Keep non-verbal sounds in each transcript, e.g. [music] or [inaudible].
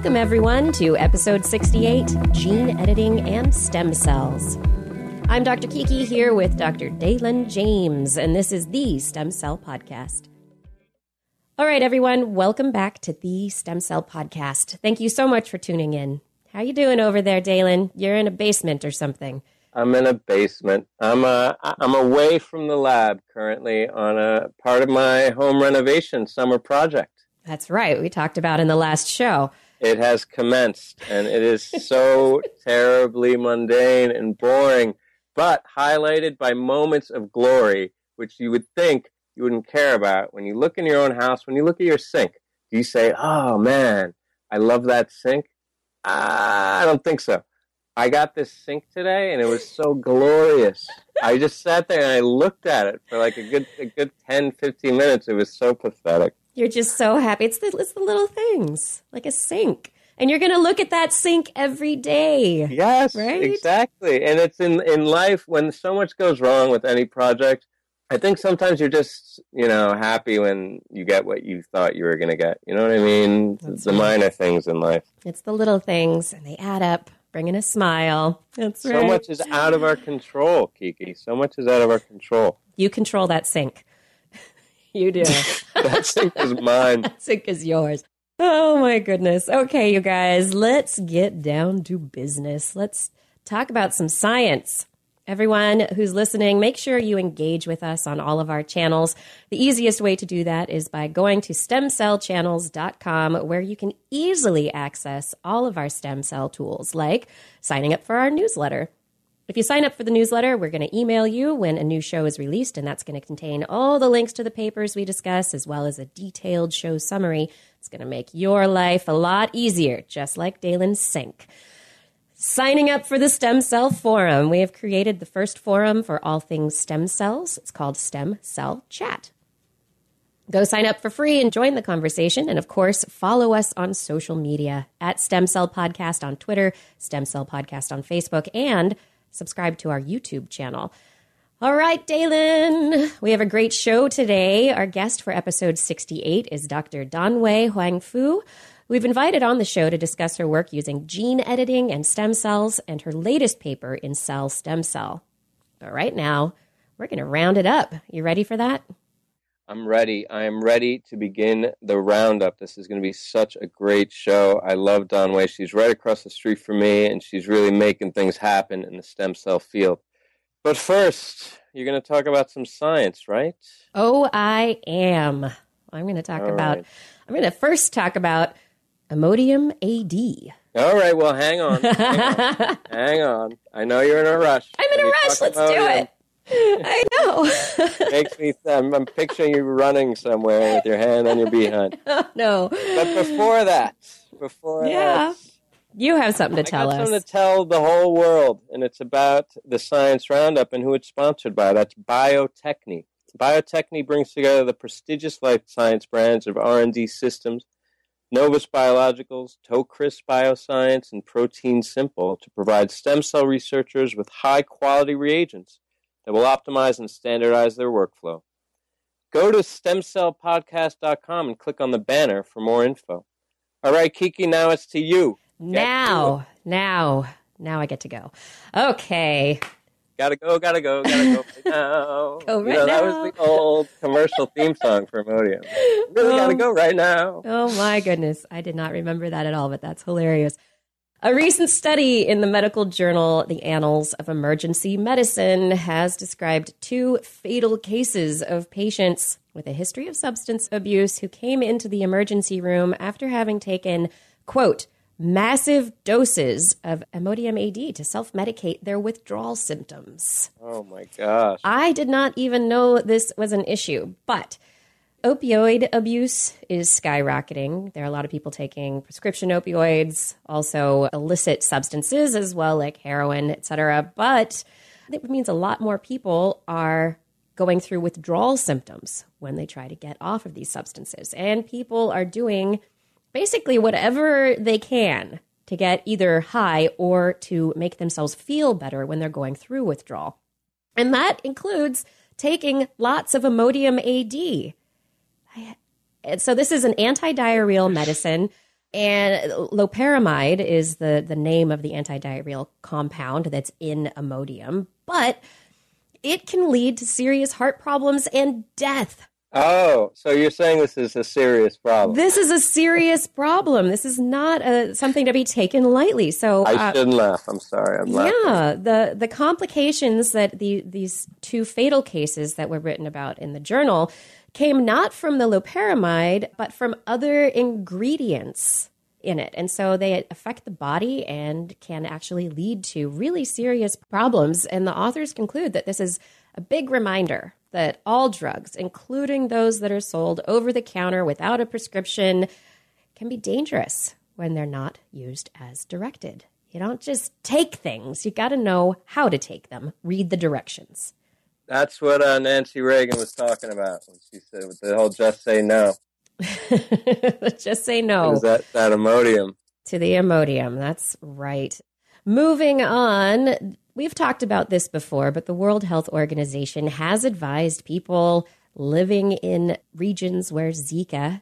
Welcome, everyone, to episode 68 Gene Editing and Stem Cells. I'm Dr. Kiki here with Dr. Dalen James, and this is the Stem Cell Podcast. All right, everyone, welcome back to the Stem Cell Podcast. Thank you so much for tuning in. How you doing over there, Dalen? You're in a basement or something. I'm in a basement. I'm uh, I'm away from the lab currently on a part of my home renovation summer project. That's right. We talked about in the last show. It has commenced, and it is so [laughs] terribly mundane and boring, but highlighted by moments of glory, which you would think you wouldn't care about. When you look in your own house, when you look at your sink, do you say, oh man, I love that sink? I don't think so. I got this sink today and it was so glorious. I just sat there and I looked at it for like a good a good 10 15 minutes. It was so pathetic. You're just so happy. It's the, it's the little things, like a sink. And you're going to look at that sink every day. Yes, right? exactly. And it's in, in life when so much goes wrong with any project. I think sometimes you're just, you know, happy when you get what you thought you were going to get. You know what I mean? That's the right. minor things in life. It's the little things, and they add up, bringing a smile. That's So right. So much is out of our control, Kiki. So much is out of our control. You control that sink. You do. [laughs] That sink is mine. [laughs] that sink is yours. Oh my goodness. Okay, you guys, let's get down to business. Let's talk about some science. Everyone who's listening, make sure you engage with us on all of our channels. The easiest way to do that is by going to stemcellchannels.com, where you can easily access all of our stem cell tools, like signing up for our newsletter. If you sign up for the newsletter, we're going to email you when a new show is released, and that's going to contain all the links to the papers we discuss, as well as a detailed show summary. It's going to make your life a lot easier, just like Dalen's sink. Signing up for the Stem Cell Forum. We have created the first forum for all things stem cells. It's called Stem Cell Chat. Go sign up for free and join the conversation. And of course, follow us on social media at Stem Cell Podcast on Twitter, Stem Cell Podcast on Facebook, and subscribe to our YouTube channel. All right, Dalen, we have a great show today. Our guest for episode 68 is Dr. Danwei Huang Fu. We've invited on the show to discuss her work using gene editing and stem cells and her latest paper in Cell Stem Cell. But right now, we're going to round it up. You ready for that? I'm ready. I am ready to begin the roundup. This is going to be such a great show. I love Don Way. She's right across the street from me, and she's really making things happen in the stem cell field. But first, you're going to talk about some science, right? Oh, I am. I'm going to talk All about, right. I'm going to first talk about Imodium AD. All right, well, hang on. Hang on. [laughs] hang on. I know you're in a rush. I'm in Let a rush. Let's do it. [laughs] I know. Makes me. I'm, I'm picturing you running somewhere with your hand on your behind. [laughs] oh, no. But before that, before Yeah. that, You have something to I tell got us. something to tell the whole world, and it's about the Science Roundup and who it's sponsored by. That's Biotechny. Biotechny brings together the prestigious life science brands of R&D Systems, Novus Biologicals, Tocris Bioscience, and Protein Simple to provide stem cell researchers with high-quality reagents that will optimize and standardize their workflow. Go to stemcellpodcast.com and click on the banner for more info. All right, Kiki, now it's to you. now, now, now I get to go. Okay. Gotta go, gotta go, gotta go right [laughs] now. Go You right know, that was the old commercial theme song for Imodium. Really gotta Oh. go right now. Oh my goodness. I did not remember that at all, but that's hilarious. A recent study in the medical journal, The Annals of Emergency Medicine, has described two fatal cases of patients with a history of substance abuse who came into the emergency room after having taken, quote, massive doses of Imodium AD to self medicate their withdrawal symptoms. Oh my gosh. I did not even know this was an issue, but opioid abuse is skyrocketing. There are a lot of people taking prescription opioids, also illicit substances as well, like heroin, etc. But it means a lot more people are going through withdrawal symptoms when they try to get off of these substances. And people are doing basically whatever they can to get either high or to make themselves feel better when they're going through withdrawal. And that includes taking lots of Imodium AD. I- so this is an anti-diarrheal medicine. And loperamide is the, the name of the antidiarrheal compound that's in Imodium, but it can lead to serious heart problems and death. Oh, so you're saying this is a serious problem? This is a serious problem. This is not a, something to be taken lightly. So I uh, shouldn't laugh. I'm sorry. I'm laughing. Yeah, the the complications that the these two fatal cases that were written about in the journal came not from the loperamide, but from other ingredients in it. And so they affect the body and can actually lead to really serious problems. And the authors conclude that this is a big reminder that all drugs, including those that are sold over the counter without a prescription, can be dangerous when they're not used as directed. You don't just take things, you got to know how to take them. Read the directions. That's what uh, Nancy Reagan was talking about when she said with the whole "just say no." [laughs] just say no. Is that that Imodium to the Imodium? That's right. Moving on, we've talked about this before, but the World Health Organization has advised people living in regions where Zika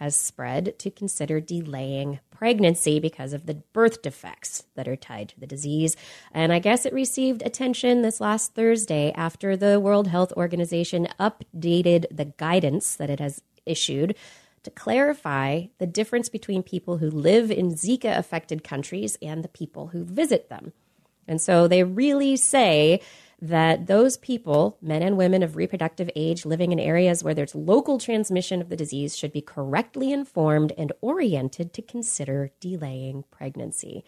has spread to consider delaying pregnancy because of the birth defects that are tied to the disease. And I guess it received attention this last Thursday after the World Health Organization updated the guidance that it has issued to clarify the difference between people who live in Zika affected countries and the people who visit them. And so they really say that those people, men and women of reproductive age living in areas where there's local transmission of the disease, should be correctly informed and oriented to consider delaying pregnancy.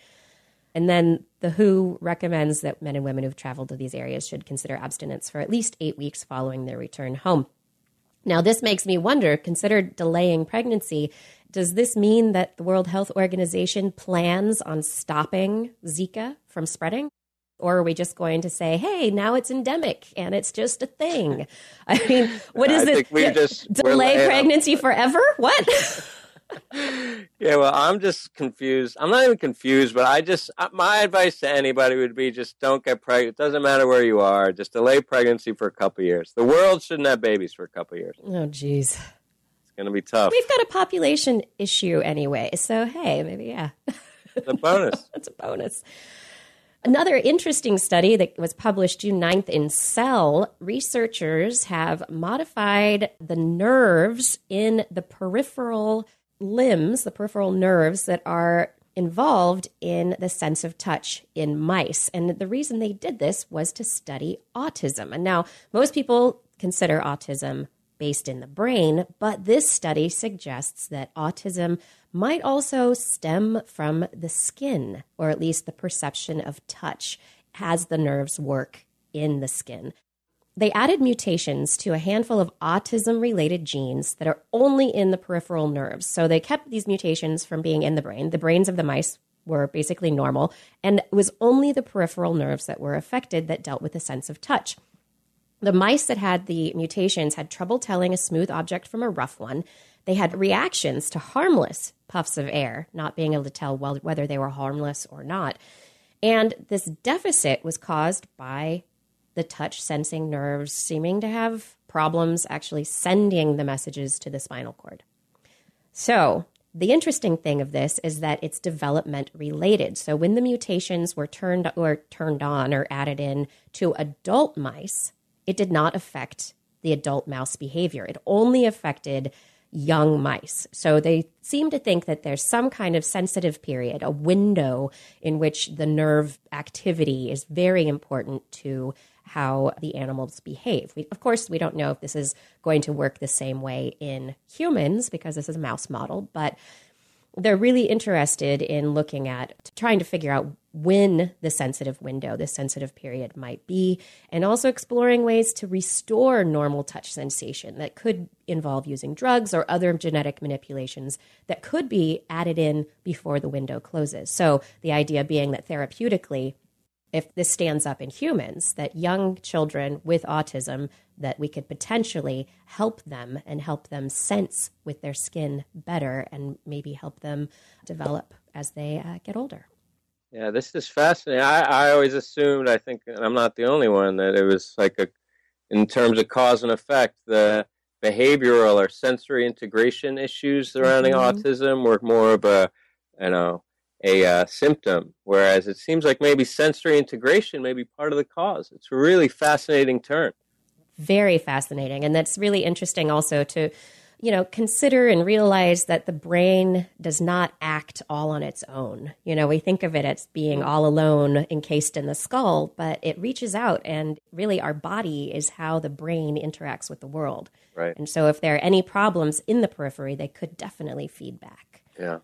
And then the WHO recommends that men and women who've traveled to these areas should consider abstinence for at least eight weeks following their return home. Now, this makes me wonder consider delaying pregnancy. Does this mean that the World Health Organization plans on stopping Zika from spreading? Or are we just going to say, hey, now it's endemic and it's just a thing? I mean, what is it? We just delay pregnancy forever? What? [laughs] yeah, well, I'm just confused. I'm not even confused, but I just, uh, my advice to anybody would be just don't get pregnant. It doesn't matter where you are. Just delay pregnancy for a couple years. The world shouldn't have babies for a couple years. Oh, jeez. It's going to be tough. We've got a population issue anyway. So, hey, maybe, yeah. It's a bonus. [laughs] it's a bonus. Another interesting study that was published June 9th in Cell, researchers have modified the nerves in the peripheral limbs, the peripheral nerves that are involved in the sense of touch in mice. And the reason they did this was to study autism. And now, most people consider autism based in the brain, but this study suggests that autism might also stem from the skin, or at least the perception of touch as the nerves work in the skin. They added mutations to a handful of autism related genes that are only in the peripheral nerves. So they kept these mutations from being in the brain. The brains of the mice were basically normal, and it was only the peripheral nerves that were affected that dealt with the sense of touch. The mice that had the mutations had trouble telling a smooth object from a rough one. They had reactions to harmless puffs of air, not being able to tell whether they were harmless or not. And this deficit was caused by the touch sensing nerves seeming to have problems actually sending the messages to the spinal cord. So, the interesting thing of this is that it's development related. So when the mutations were turned or turned on or added in to adult mice, it did not affect the adult mouse behavior. It only affected young mice. So they seem to think that there's some kind of sensitive period, a window in which the nerve activity is very important to how the animals behave. We, of course, we don't know if this is going to work the same way in humans because this is a mouse model, but they're really interested in looking at trying to figure out when the sensitive window, the sensitive period might be, and also exploring ways to restore normal touch sensation that could involve using drugs or other genetic manipulations that could be added in before the window closes. So, the idea being that therapeutically, if this stands up in humans, that young children with autism, that we could potentially help them and help them sense with their skin better and maybe help them develop as they uh, get older. Yeah, this is fascinating. I, I always assumed, I think, and I'm not the only one, that it was like a, in terms of cause and effect, the behavioral or sensory integration issues surrounding mm-hmm. autism were more of a, you know, a uh, symptom, whereas it seems like maybe sensory integration may be part of the cause. It's a really fascinating turn. Very fascinating. And that's really interesting also to, you know, consider and realize that the brain does not act all on its own. You know, we think of it as being all alone, encased in the skull, but it reaches out, and really our body is how the brain interacts with the world. Right. And so if there are any problems in the periphery, they could definitely feed back. Yeah.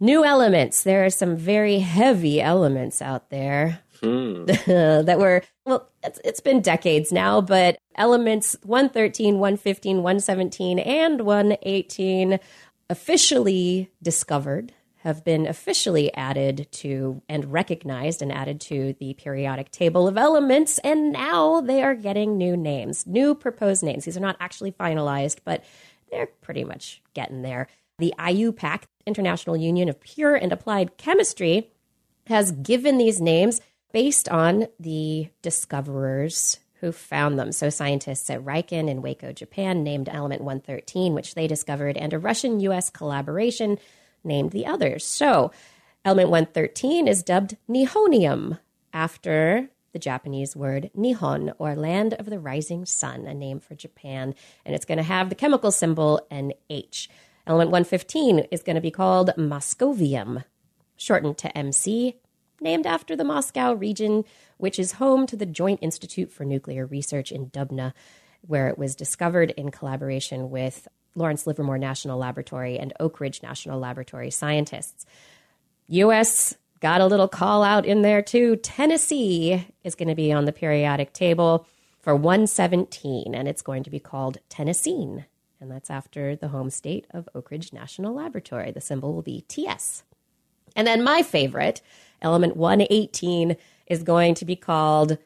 New elements. There are some very heavy elements out there hmm. [laughs] that were, well, it's, it's been decades now, but elements 113, 115, 117, and 118 officially discovered have been officially added to and recognized and added to the periodic table of elements. And now they are getting new names, new proposed names. These are not actually finalized, but they're pretty much getting there. The IUPAC, International Union of Pure and Applied Chemistry, has given these names based on the discoverers who found them. So, scientists at Riken in Waco, Japan, named element 113, which they discovered, and a Russian US collaboration named the others. So, element 113 is dubbed Nihonium after the Japanese word Nihon, or land of the rising sun, a name for Japan. And it's going to have the chemical symbol NH. Element 115 is going to be called Moscovium, shortened to MC, named after the Moscow region, which is home to the Joint Institute for Nuclear Research in Dubna, where it was discovered in collaboration with Lawrence Livermore National Laboratory and Oak Ridge National Laboratory scientists. U.S. got a little call out in there too. Tennessee is going to be on the periodic table for 117, and it's going to be called Tennessine and that's after the home state of Oak Ridge National Laboratory. The symbol will be TS. And then my favorite, element 118, is going to be called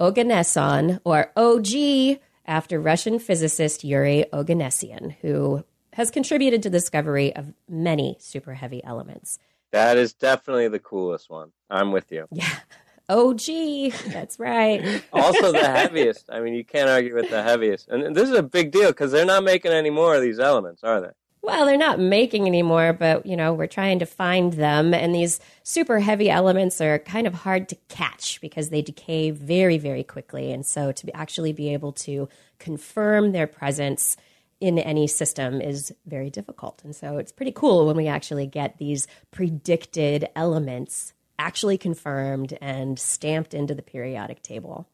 Oganesson, or OG, after Russian physicist Yuri Oganessian, who has contributed to the discovery of many super heavy elements. That is definitely the coolest one. I'm with you. Yeah. [laughs] OG. That's right. [laughs] also the heaviest. I mean, you can't argue with the heaviest. And this is a big deal because they're not making any more of these elements, are they? Well, they're not making anymore, but you know, we're trying to find them and these super heavy elements are kind of hard to catch because they decay very very quickly. And so to actually be able to confirm their presence in any system is very difficult. And so it's pretty cool when we actually get these predicted elements actually confirmed and stamped into the periodic table.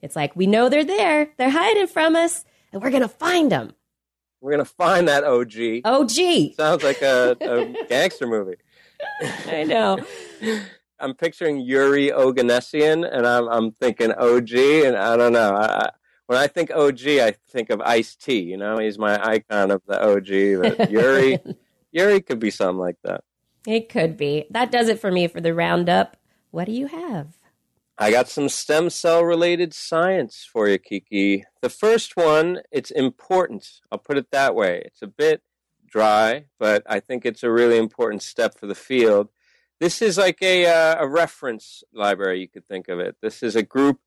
It's like, we know they're there, they're hiding from us, and we're going to find them. We're going to find that OG. OG. Sounds like a, [laughs] a gangster movie. I know. [laughs] I'm picturing Yuri Oganessian, and I'm, I'm thinking OG, and I don't know. I, when I think OG, I think of Ice T. You know, he's my icon of the OG. But [laughs] Yuri, Yuri could be something like that. It could be. That does it for me for the roundup. What do you have? I got some stem cell related science for you, Kiki. The first one, it's important. I'll put it that way. It's a bit dry, but I think it's a really important step for the field. This is like a, uh, a reference library, you could think of it. This is a group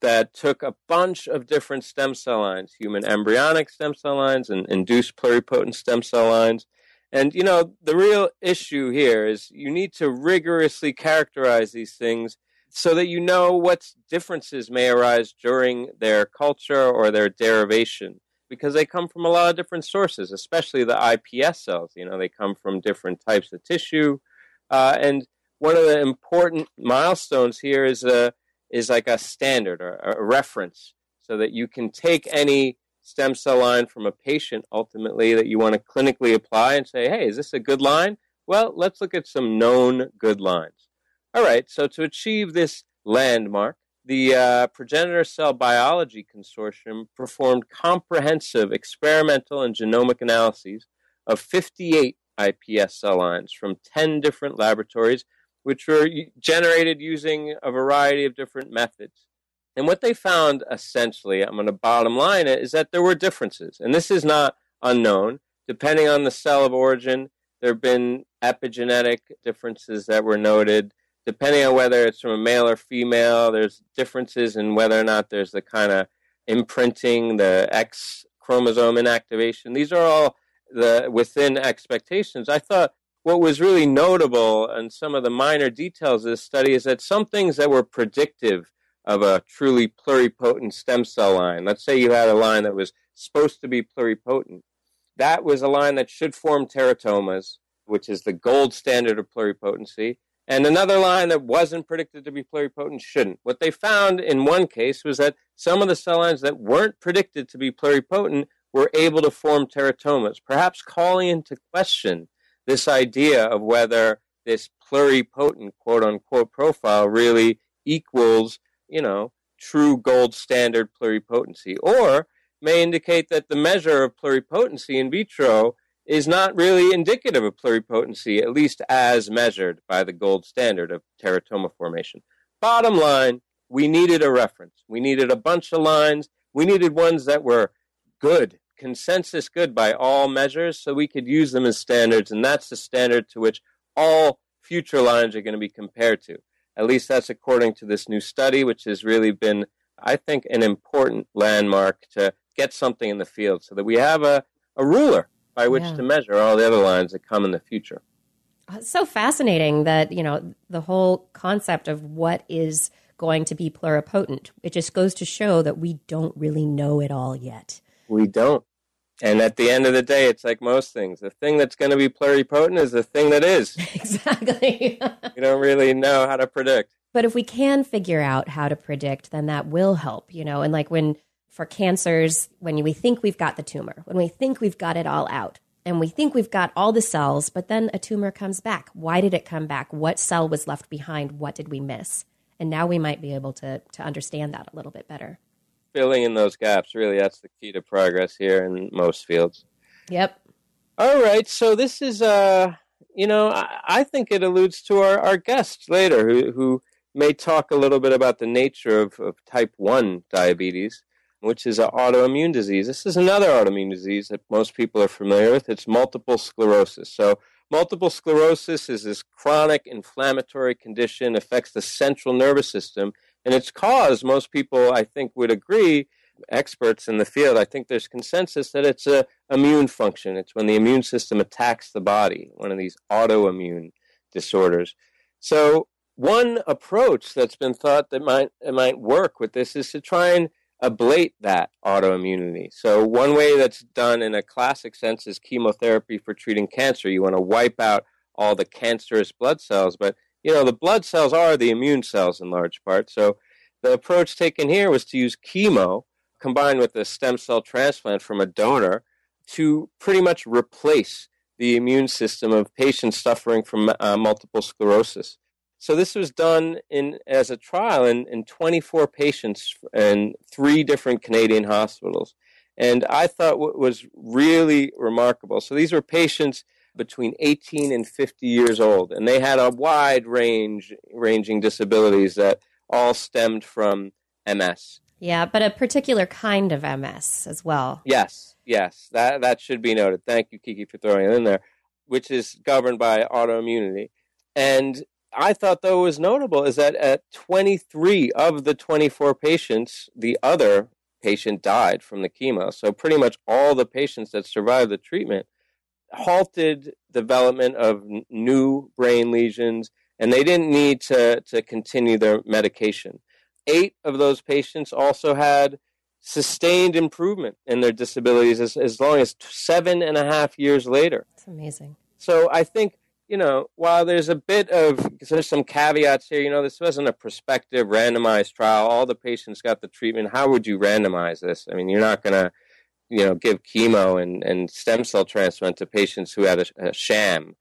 that took a bunch of different stem cell lines human embryonic stem cell lines and induced pluripotent stem cell lines and, you know, the real issue here is you need to rigorously characterize these things so that you know what differences may arise during their culture or their derivation because they come from a lot of different sources, especially the iPS cells. You know, they come from different types of tissue. Uh, and one of the important milestones here is a is like a standard or a reference so that you can take any stem cell line from a patient ultimately that you want to clinically apply and say, hey, is this a good line? Well, let's look at some known good lines. All right, so to achieve this landmark, the uh, Progenitor Cell Biology Consortium performed comprehensive experimental and genomic analyses of 58 iPS cell lines from 10 different laboratories, which were generated using a variety of different methods. And what they found essentially, I'm going to bottom line it, is that there were differences. And this is not unknown. Depending on the cell of origin, there have been epigenetic differences that were noted. Depending on whether it's from a male or female, there's differences in whether or not there's the kind of imprinting, the X chromosome inactivation. These are all the within expectations. I thought what was really notable and some of the minor details of this study is that some things that were predictive of a truly pluripotent stem cell line. Let's say you had a line that was supposed to be pluripotent. That was a line that should form teratomas, which is the gold standard of pluripotency. And another line that wasn't predicted to be pluripotent shouldn't. What they found in one case was that some of the cell lines that weren't predicted to be pluripotent were able to form teratomas, perhaps calling into question this idea of whether this pluripotent quote unquote profile really equals, you know, true gold standard pluripotency, or may indicate that the measure of pluripotency in vitro is not really indicative of pluripotency, at least as measured by the gold standard of teratoma formation. Bottom line, we needed a reference. We needed a bunch of lines. We needed ones that were good, consensus good by all measures, so we could use them as standards, and that's the standard to which all future lines are going to be compared to. At least that's according to this new study, which has really been, I think, an important landmark to get something in the field so that we have a, a ruler by which yeah. to measure all the other lines that come in the future. It's so fascinating that, you know, the whole concept of what is going to be pluripotent. It just goes to show that we don't really know it all yet. We don't. And at the end of the day, it's like most things. The thing that's going to be pluripotent is the thing that is. [laughs] Exactly. you don't really know how to predict. But if we can figure out how to predict, then that will help, you know. And like when for cancers, when we think we've got the tumor, when we think we've got it all out, and we think we've got all the cells, but then a tumor comes back. Why did it come back? What cell was left behind? What did we miss? And now we might be able to, to understand that a little bit better. Filling in those gaps, really, that's the key to progress here in most fields. Yep. All right. So this is, uh, you know, I, I think it alludes to our, our guest later who, who may talk a little bit about the nature of, of type 1 diabetes which is an autoimmune disease. This is another autoimmune disease that most people are familiar with. It's multiple sclerosis. So, multiple sclerosis is this chronic inflammatory condition, affects the central nervous system, and it's caused, most people, I think, would agree, experts in the field, I think there's consensus that it's a immune function. It's when the immune system attacks the body, one of these autoimmune disorders. So, one approach that's been thought that might, might work with this is to try and ablate that autoimmunity. So, one way that's done in a classic sense is chemotherapy for treating cancer. You want to wipe out all the cancerous blood cells, but you know, the blood cells are the immune cells in large part. So, the approach taken here was to use chemo combined with a stem cell transplant from a donor to pretty much replace the immune system of patients suffering from uh, multiple sclerosis. So this was done in as a trial in, in 24 patients in three different Canadian hospitals. And I thought what was really remarkable. So these were patients between 18 and 50 years old, and they had a wide range ranging disabilities that all stemmed from MS. Yeah, but a particular kind of MS as well. Yes, yes, that that should be noted. Thank you, Kiki, for throwing it in there, which is governed by autoimmunity. And I thought, though, was notable is that at 23 of the 24 patients, the other patient died from the chemo. So, pretty much all the patients that survived the treatment halted development of new brain lesions, and they didn't need to, to continue their medication. Eight of those patients also had sustained improvement in their disabilities as, as long as seven and a half years later. It's amazing. So, I think you know, while there's a bit of there's some caveats here, you know, this wasn't a prospective randomized trial. All the patients got the treatment. How would you randomize this? I mean, you're not going to, you know, give chemo and, and stem cell transplant to patients who had a, a sham.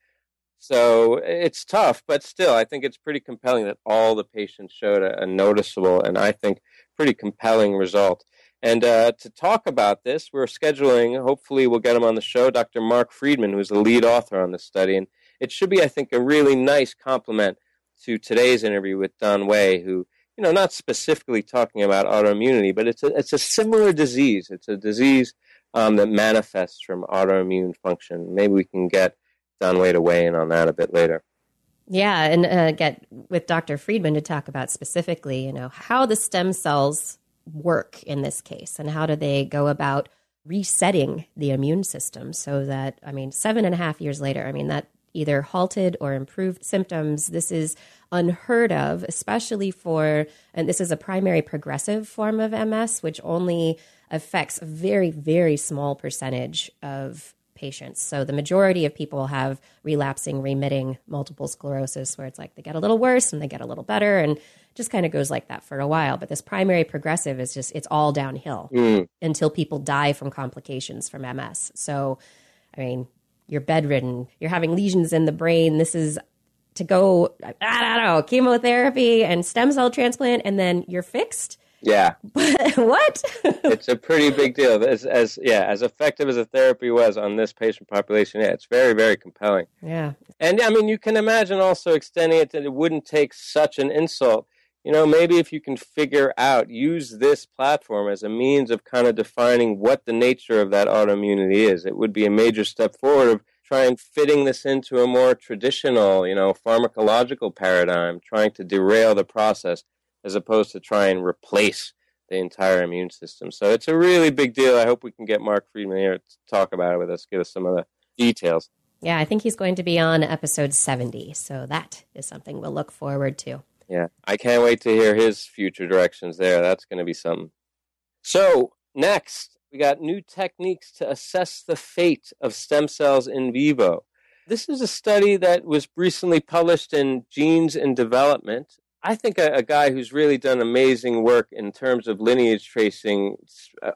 So it's tough, but still, I think it's pretty compelling that all the patients showed a, a noticeable and I think pretty compelling result. And uh, to talk about this, we're scheduling, hopefully, we'll get him on the show, Dr. Mark Friedman, who's the lead author on this study. And it should be, I think, a really nice complement to today's interview with Don Wei, who, you know, not specifically talking about autoimmunity, but it's a, it's a similar disease. It's a disease um, that manifests from autoimmune function. Maybe we can get Don Wei to weigh in on that a bit later. Yeah, and uh, get with Dr. Friedman to talk about specifically, you know, how the stem cells work in this case and how do they go about resetting the immune system so that, I mean, seven and a half years later, I mean, that either halted or improved symptoms. This is unheard of, especially for, and this is a primary progressive form of MS, which only affects a very, very small percentage of patients. So the majority of people have relapsing, remitting multiple sclerosis, where it's like they get a little worse and they get a little better and just kind of goes like that for a while. But this primary progressive is just, it's all downhill mm. until people die from complications from MS. So, I mean, you're bedridden, you're having lesions in the brain. This is to go, I don't know, chemotherapy and stem cell transplant, and then you're fixed. Yeah. But [laughs] what? it's a pretty big deal. As, as yeah, as effective as a therapy was on this patient population, yeah, it's very, very compelling. Yeah. And I mean, you can imagine also extending it that it wouldn't take such an insult. You know, maybe if you can figure out, use this platform as a means of kind of defining what the nature of that autoimmunity is, it would be a major step forward of trying fitting this into a more traditional, you know, pharmacological paradigm, trying to derail the process as opposed to try and replace the entire immune system. So it's a really big deal. I hope we can get Mark Friedman here to talk about it with us, give us some of the details. Yeah, I think he's going to be on episode 70. So that is something we'll look forward to. Yeah, I can't wait to hear his future directions there. That's going to be something. So, next, we got new techniques to assess the fate of stem cells in vivo. This is a study that was recently published in Genes in Development. I think a, a, guy who's really done amazing work in terms of lineage tracing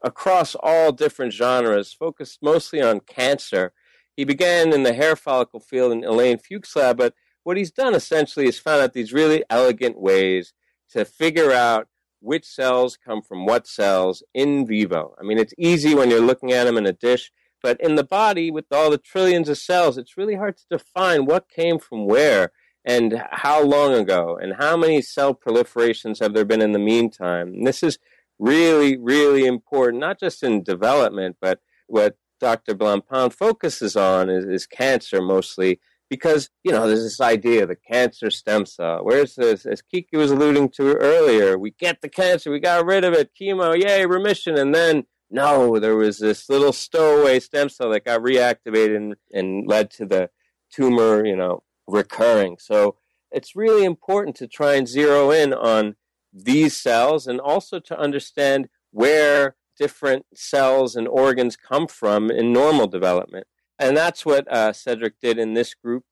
across all different genres, focused mostly on cancer. He began in the hair follicle field in Elaine Fuchs' lab, but what he's done essentially is found out these really elegant ways to figure out which cells come from what cells in vivo. I mean, it's easy when you're looking at them in a dish, but in the body, with all the trillions of cells, it's really hard to define what came from where and how long ago and how many cell proliferations have there been in the meantime. And this is really, really important, not just in development, but what Dr. Blancpain focuses on is, is cancer mostly because you know there's this idea the cancer stem cell. Where's this? As Kiki was alluding to earlier, we get the cancer, we got rid of it, chemo, yay, remission, and then no, there was this little stowaway stem cell that got reactivated and, and led to the tumor, you know, recurring. So it's really important to try and zero in on these cells and also to understand where different cells and organs come from in normal development. And that's what uh, Cedric did in this group.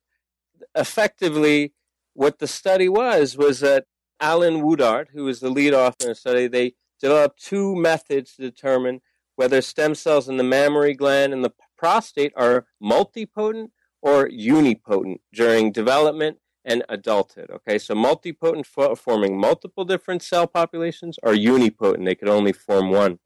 Effectively, what the study was was that Alan Woodard, who was the lead author in the study, they developed two methods to determine whether stem cells in the mammary gland and the prostate are multipotent or unipotent during development and adulthood. Okay, so multipotent forming multiple different cell populations or unipotent, they could only form one.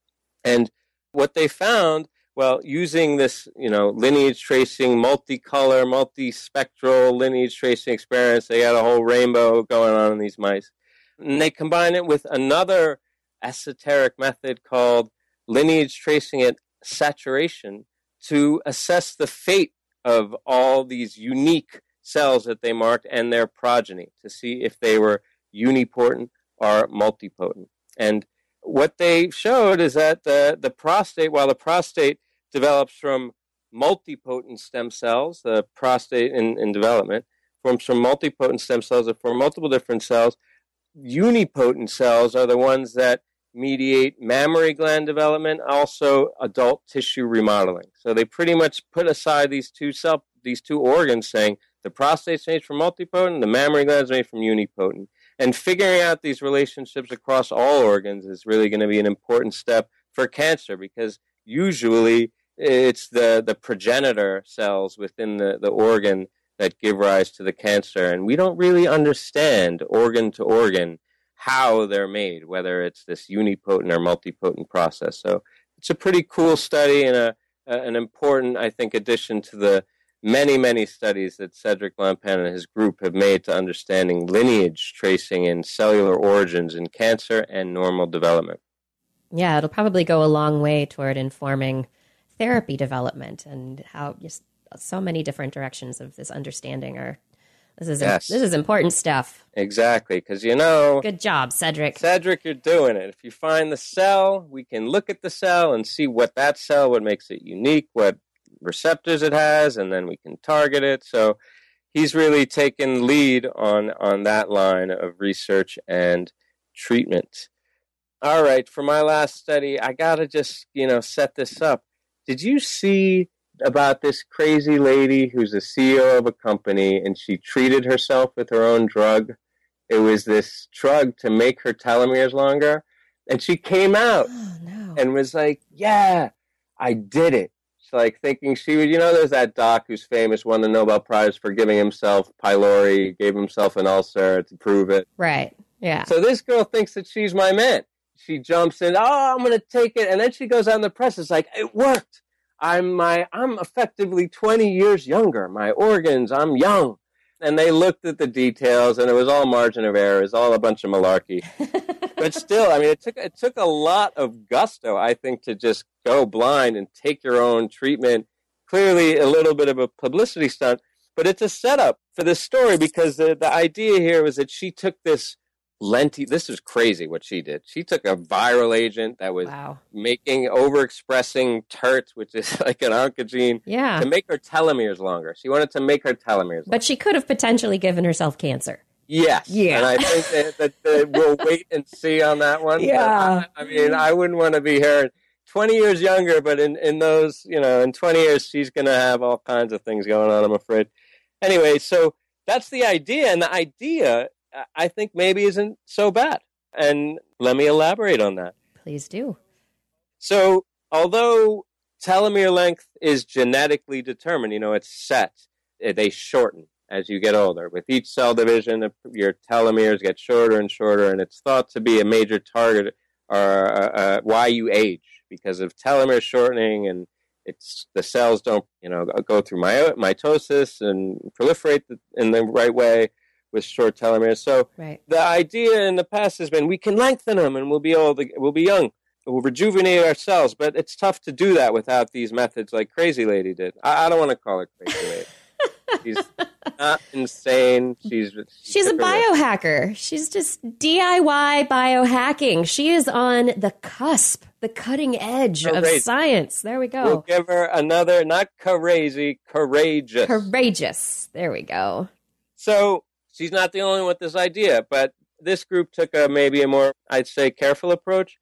And what they found well, using this, you know, lineage tracing, multicolor, multispectral lineage tracing experience, they got a whole rainbow going on in these mice. And they combine it with another esoteric method called lineage tracing at saturation to assess the fate of all these unique cells that they marked and their progeny to see if they were unipotent or multipotent. And what they showed is that the, the prostate, while the prostate develops from multipotent stem cells, the prostate in, in development, forms from multipotent stem cells that form multiple different cells. Unipotent cells are the ones that mediate mammary gland development, also adult tissue remodeling. So they pretty much put aside these two cell, these two organs, saying the prostate's made from multipotent, the mammary gland's made from unipotent. And figuring out these relationships across all organs is really going to be an important step for cancer because usually it's the, the progenitor cells within the, the organ that give rise to the cancer. And we don't really understand organ to organ how they're made, whether it's this unipotent or multipotent process. So it's a pretty cool study and a, an important, I think, addition to the many, many studies that Cedric Blancpain and his group have made to understanding lineage tracing and cellular origins in cancer and normal development. Yeah, it'll probably go a long way toward informing therapy development and how just so many different directions of this understanding are This is Yes. this is important stuff. Exactly, because you know, Good job, Cedric. Cedric, you're doing it. If you find the cell, we can look at the cell and see what that cell, what makes it unique, what receptors it has, and then we can target it. So he's really taken lead on on that line of research and treatment. All right, for my last study, I gotta just you know set this up. Did you see about this crazy lady who's a CEO of a company and she treated herself with her own drug? It was this drug to make her telomeres longer, and she came out Oh no. and was like, "Yeah, I did it." She's like thinking she would, you know, there's that doc who's famous, won the Nobel Prize for giving himself pylori, gave himself an ulcer to prove it. right. Yeah. So this girl thinks that she's my man. She jumps in, oh, I'm gonna take it, and then she goes out in the press. It's like it worked. I'm my, I'm effectively 20 years younger. My organs, I'm young. And they looked at the details, and it was all margin of error. It was all a bunch of malarkey [laughs] but still, I mean, it took it took a lot of gusto, I think, to just go blind and take your own treatment. Clearly, a little bit of a publicity stunt, but it's a setup for this story because the the idea here was that she took this lenti. This is crazy what she did. She took a viral agent that was wow. making overexpressing TERT, which is [laughs] like an oncogene, Yeah. to make her telomeres longer. She wanted to make her telomeres. Longer. But she could have potentially given herself cancer. Yes. Yeah. And I think [laughs] that, that, that we'll wait and see on that one. Yeah. I, I mean, I wouldn't want to be her 20 years younger, but in, in those, you know, in 20 years, she's going to have all kinds of things going on, I'm afraid. Anyway, so that's the idea. And the idea, I- think, maybe isn't so bad. And let me elaborate on that. Please do. So, although telomere length is genetically determined, you know, it's set, eh, they shorten as you get older. With each cell division, uh, your telomeres get shorter and shorter, and it's thought to be a major target or uh, uh, why you age because of telomere shortening and it's the cells don't you know go through my, mitosis and proliferate in the right way with short telomeres. So Right. the idea in the past has been we can lengthen them and we'll be old, we'll be young, we'll rejuvenate ourselves. But it's tough to do that without these methods like Crazy Lady did. I, I don't want to call her Crazy Lady. [laughs] She's not insane. She's She's a her risk. biohacker. She's just DIY biohacking. She is on the cusp, the cutting edge of science. There we We'll go. give her another, not crazy, courageous. Courageous. There we go. So she's not the only one with this idea, but this group took a maybe a more, I'd say, careful approach.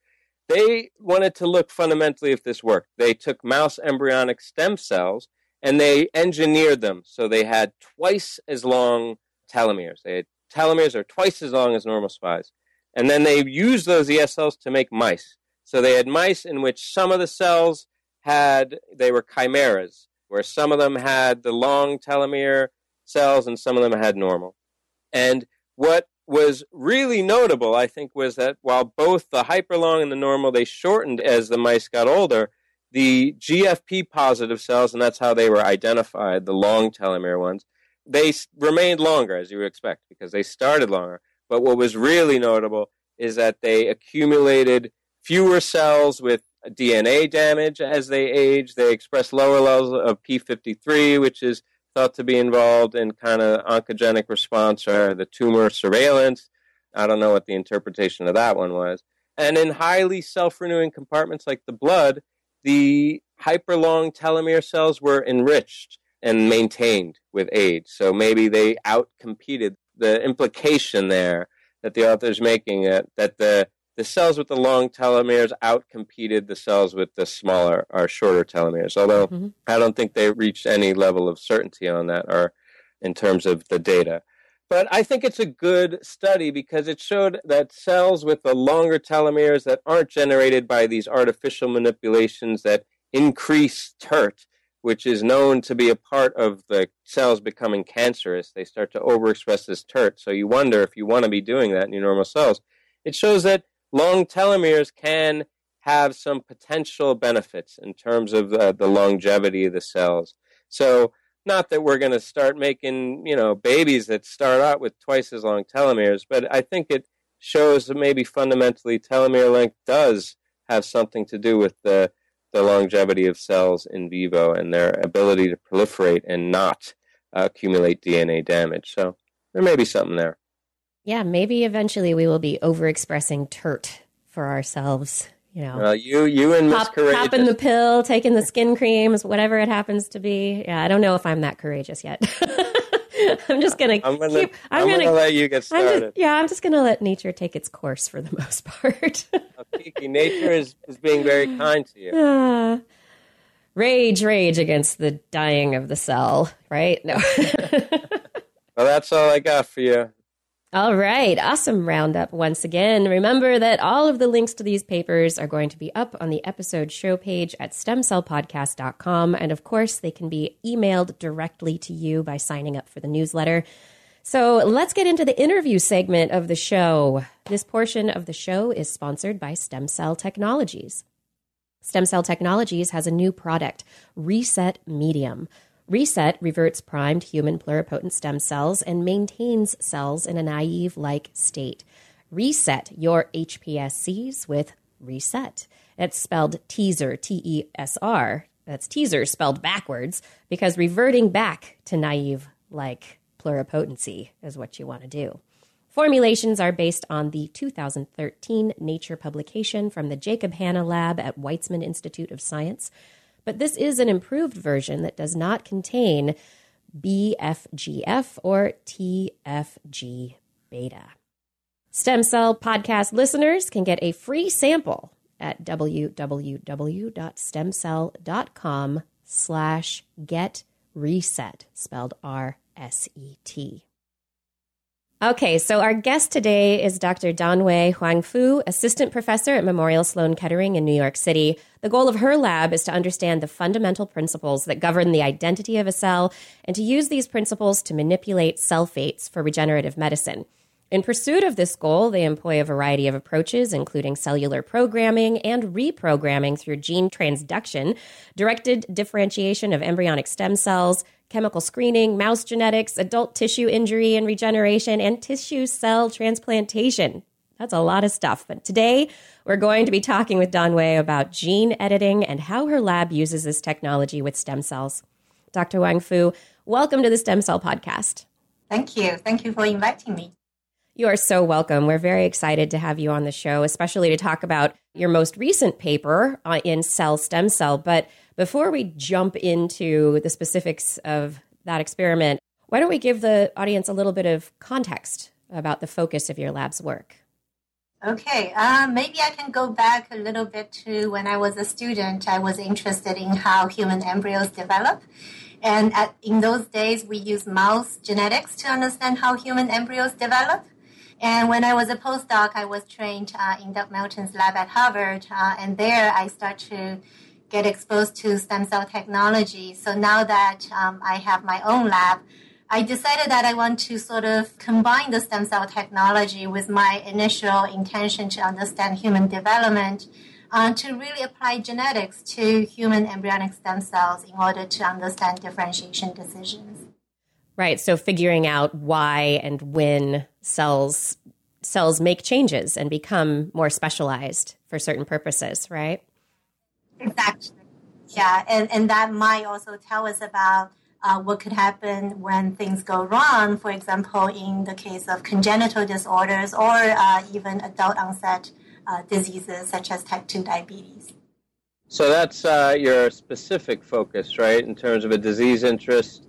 They wanted to look fundamentally if this worked. They took mouse embryonic stem cells and they engineered them so they had twice as long telomeres. They had telomeres are twice as long as normal spies. And then they used those ES cells to make mice. So they had mice in which some of the cells had, they were chimeras, where some of them had the long telomere cells and some of them had normal. And what was really notable, I think, was that while both the hyperlong and the normal, they shortened as the mice got older, the GFP positive cells, and that's how they were identified, the long telomere ones, they remained longer, as you would expect, because they started longer. But what was really notable is that they accumulated fewer cells with DNA damage as they age. They express lower levels of P53, which is thought to be involved in kind of oncogenic response or the tumor surveillance. I don't know what the interpretation of that one was. And in highly self renewing compartments like the blood, the hyperlong telomere cells were enriched and maintained with age. So maybe they outcompeted the implication there that the author's making uh, that the the cells with the long telomeres outcompeted the cells with the smaller or shorter telomeres. Although Mhm. I don't think they reached any level of certainty on that or in terms of the data. But I think it's a good study because it showed that cells with the longer telomeres that aren't generated by these artificial manipulations that increase TERT, which is known to be a part of the cells becoming cancerous, they start to overexpress this TERT. So you wonder if you want to be doing that in your normal cells. It shows that long telomeres can have some potential benefits in terms of uh, the longevity of the cells. So not that we're going to start making you know babies that start out with twice as long telomeres but i think it shows that maybe fundamentally telomere length does have something to do with the the longevity of cells in vivo and their ability to proliferate and not uh, accumulate dna damage so there may be something there. Yeah, maybe eventually we will be overexpressing TERT for ourselves. You know, uh, you, you and Miss Pop, Courageous. popping the pill, taking the skin creams, whatever it happens to be. Yeah, I don't know if I'm that courageous yet. [laughs] I'm just gonna. I'm gonna, keep, I'm, I'm gonna, gonna, let you get I'm started. Just, yeah, I'm just gonna let nature take its course for the [laughs] most part. Kiki, nature is, is being very kind to you. Uh, [sighs] rage, rage against the dying of the cell, right? No. [laughs] well, that's all I got for you. All right, awesome roundup once again. Remember that all of the links to these papers are going to be up on the episode show page at stemcellpodcast.com. And of course, they can be emailed directly to you by signing up for the newsletter. So let's get into the interview segment of the show. This portion of the show is sponsored by Stem Cell Technologies. Stem Cell Technologies has a new product, Reset Medium. Reset reverts primed human pluripotent stem cells and maintains cells in a naive like state. Reset your HPSCs with Reset. It's spelled teaser, T E S R. That's teaser spelled backwards because reverting back to naive like pluripotency is what you want to do. Formulations are based on the 2013 Nature publication from the Jacob Hanna Lab at Weizmann Institute of Science but this is an improved version that does not contain BFGF or TFG beta. Stem Cell Podcast listeners can get a free sample at www.stemcell.com slash get reset, spelled R-S-E-T. Okay, so our guest today is Dr. Danwei Huang Fu, assistant professor at Memorial Sloan Kettering in New York City. The goal of her lab is to understand the fundamental principles that govern the identity of a cell and to use these principles to manipulate cell fates for regenerative medicine. In pursuit of this goal, they employ a variety of approaches, including cellular programming and reprogramming through gene transduction, directed differentiation of embryonic stem cells, chemical screening, mouse genetics, adult tissue injury and regeneration, and tissue cell transplantation. That's a lot of stuff. But today, we're going to be talking with Danwei about gene editing and how her lab uses this technology with stem cells. Dr. Huang Fu, welcome to the Stem Cell Podcast. Thank you. Thank you for inviting me. You are so welcome. We're very excited to have you on the show, especially to talk about your most recent paper uh, in cell stem cell. But before we jump into the specifics of that experiment, why don't we give the audience a little bit of context about the focus of your lab's work? Okay, uh, maybe I can go back a little bit to when I was a student. I was interested in how human embryos develop. And at, in those days, we used mouse genetics to understand how human embryos develop. And when I was a postdoc, I was trained uh, in Doug Melton's lab at Harvard. Uh, and there I start to get exposed to stem cell technology. So now that um, I have my own lab, I decided that I want to sort of combine the stem cell technology with my initial intention to understand human development uh, to really apply genetics to human embryonic stem cells in order to understand differentiation decisions. Right. So figuring out why and when cells cells make changes and become more specialized for certain purposes, right? Exactly. Yeah, and, and that might also tell us about uh, what could happen when things go wrong, for example, in the case of congenital disorders or uh, even adult onset uh, diseases such as type 2 diabetes. So that's uh, your specific focus, right, in terms of a disease interest,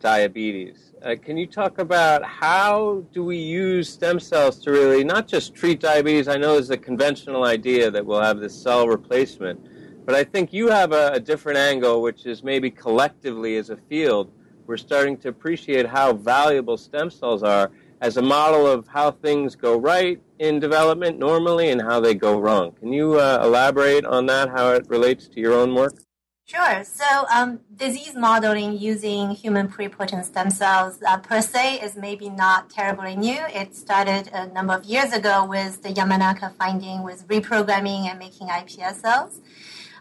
diabetes. Uh, can you talk about how do we use stem cells to really not just treat diabetes? I know there's a conventional idea that we'll have this cell replacement but I think you have a, a different angle, which is maybe collectively as a field, we're starting to appreciate how valuable stem cells are as a model of how things go right in development normally and how they go wrong. Can you uh, elaborate on that, how it relates to your own work? Sure. So, um, disease modeling using human pluripotent stem cells uh, per se is maybe not terribly new. It started a number of years ago with the Yamanaka finding with reprogramming and making iPS cells.